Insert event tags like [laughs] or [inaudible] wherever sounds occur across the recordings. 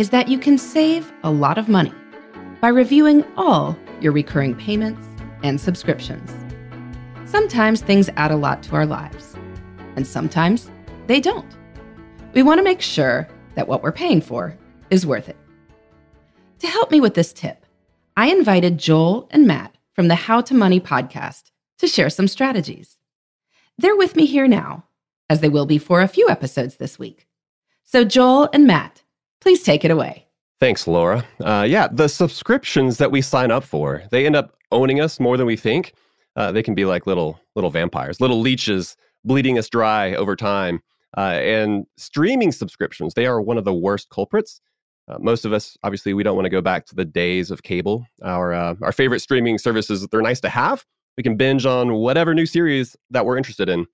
is that you can save a lot of money by reviewing all your recurring payments and subscriptions. Sometimes things add a lot to our lives, and sometimes they don't. We want to make sure that what we're paying for is worth it. To help me with this tip, I invited Joel and Matt from the How to Money podcast to share some strategies. They're with me here now, as they will be for a few episodes this week. So, Joel and Matt, please take it away. Thanks, Laura. Uh, yeah, the subscriptions that we sign up for, they end up owning us more than we think. Uh, they can be like little little vampires, little leeches bleeding us dry over time. Uh, and streaming subscriptions, they are one of the worst culprits. Uh, most of us, obviously, we don't want to go back to the days of cable. Our uh, our favorite streaming services, they're nice to have. We can binge on whatever new series that we're interested in.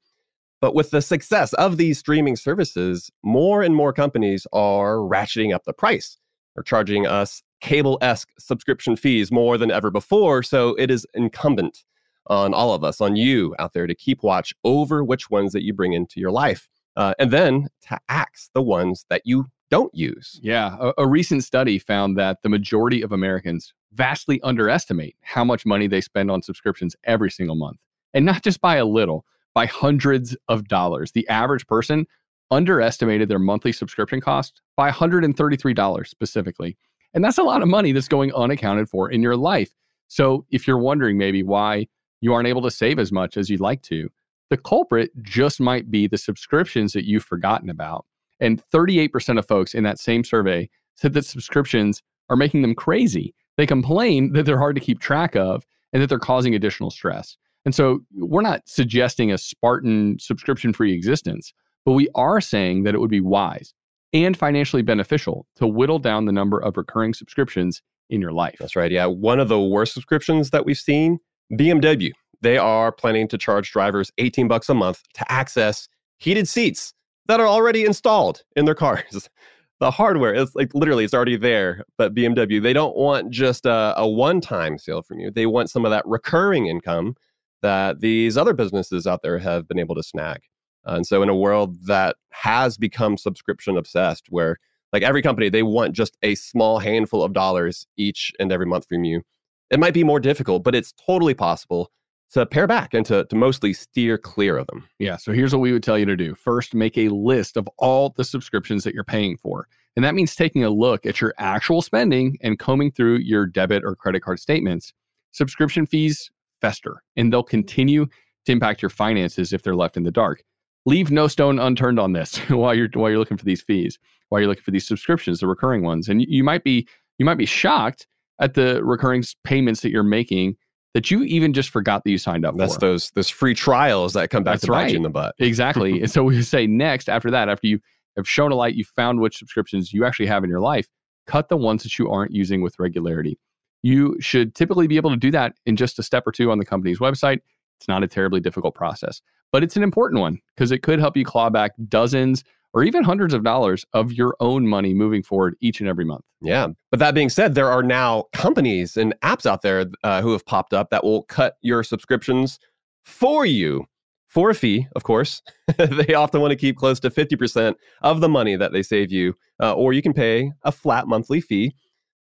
But with the success of these streaming services, more and more companies are ratcheting up the price. They're charging us cable esque subscription fees more than ever before. So it is incumbent on all of us, on you out there, to keep watch over which ones that you bring into your life. Uh, and then to axe the ones that you don't use. Yeah. A, a, recent study found that the majority of Americans vastly underestimate how much money they spend on subscriptions every single month. And not just by a little, by hundreds of dollars. The average person underestimated their monthly subscription cost by $133 specifically. And that's a lot of money that's going unaccounted for in your life. So if you're wondering maybe why you aren't able to save as much as you'd like to, the culprit just might be the subscriptions that you've forgotten about. And 38% of folks in that same survey said that subscriptions are making them crazy. They complain that they're hard to keep track of and that they're causing additional stress. And so we're not suggesting a Spartan subscription free existence, but we are saying that it would be wise and financially beneficial to whittle down the number of recurring subscriptions in your life. That's right. Yeah. One of the worst subscriptions that we've seen BMW. They are planning to charge drivers 18 bucks a month to access heated seats that are already installed in their cars. [laughs] the hardware is like literally it's already there, but BMW they don't want just a, a one-time sale from you. They want some of that recurring income that these other businesses out there have been able to snag. And so in a world that has become subscription obsessed where like every company they want just a small handful of dollars each and every month from you. It might be more difficult, but it's totally possible to pare back and to, to mostly steer clear of them. Yeah. So here's what we would tell you to do. First, make a list of all the subscriptions that you're paying for. And that means taking a look at your actual spending and combing through your debit or credit card statements. Subscription fees fester and they'll continue to impact your finances if they're left in the dark. Leave no stone unturned on this [laughs] while you're while you're looking for these fees, while you're looking for these subscriptions, the recurring ones. And you might be you might be shocked at the recurring payments that you're making that you even just forgot that you signed up That's for. those those free trials that come back That's to bite you in the butt. Exactly. [laughs] and so we say next, after that, after you have shown a light, you found which subscriptions you actually have in your life, cut the ones that you aren't using with regularity. You should typically be able to do that in just a step or two on the company's website. It's not a terribly difficult process, but it's an important one because it could help you claw back dozens or even hundreds of dollars of your own money moving forward each and every month. Yeah. But that being said, there are now companies and apps out there uh, who have popped up that will cut your subscriptions for you for a fee, of course. [laughs] they often want to keep close to 50% of the money that they save you, uh, or you can pay a flat monthly fee.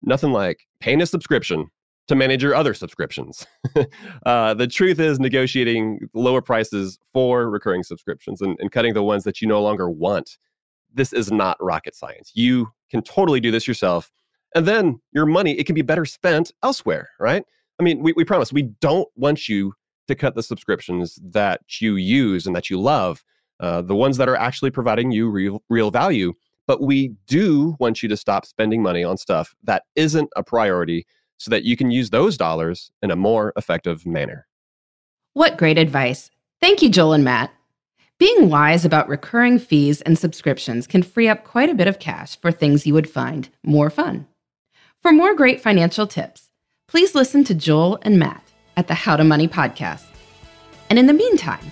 Nothing like paying a subscription to manage your other subscriptions. [laughs] uh, the truth is, negotiating lower prices for recurring subscriptions and, and cutting the ones that you no longer want. This is not rocket science. You can totally do this yourself And then your money, it can be better spent elsewhere, right? I mean, we, we promise we don't want you to cut the subscriptions that you use and that you love, uh, the ones that are actually providing you real, real value. But we do want you to stop spending money on stuff that isn't a priority so that you can use those dollars in a more effective manner. What great advice. Thank you, Joel and Matt. Being wise about recurring fees and subscriptions can free up quite a bit of cash for things you would find more fun. For more great financial tips, please listen to Joel and Matt at the How to Money podcast. And in the meantime,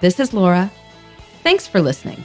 this is Laura. Thanks for listening.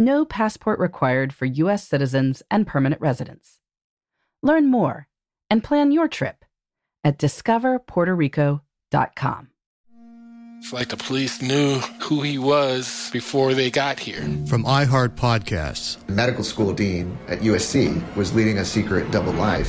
No passport required for U.S. citizens and permanent residents. Learn more and plan your trip at discoverpuertorico.com. It's like the police knew who he was before they got here. From iHeart Podcasts. The medical school dean at USC was leading a secret double life.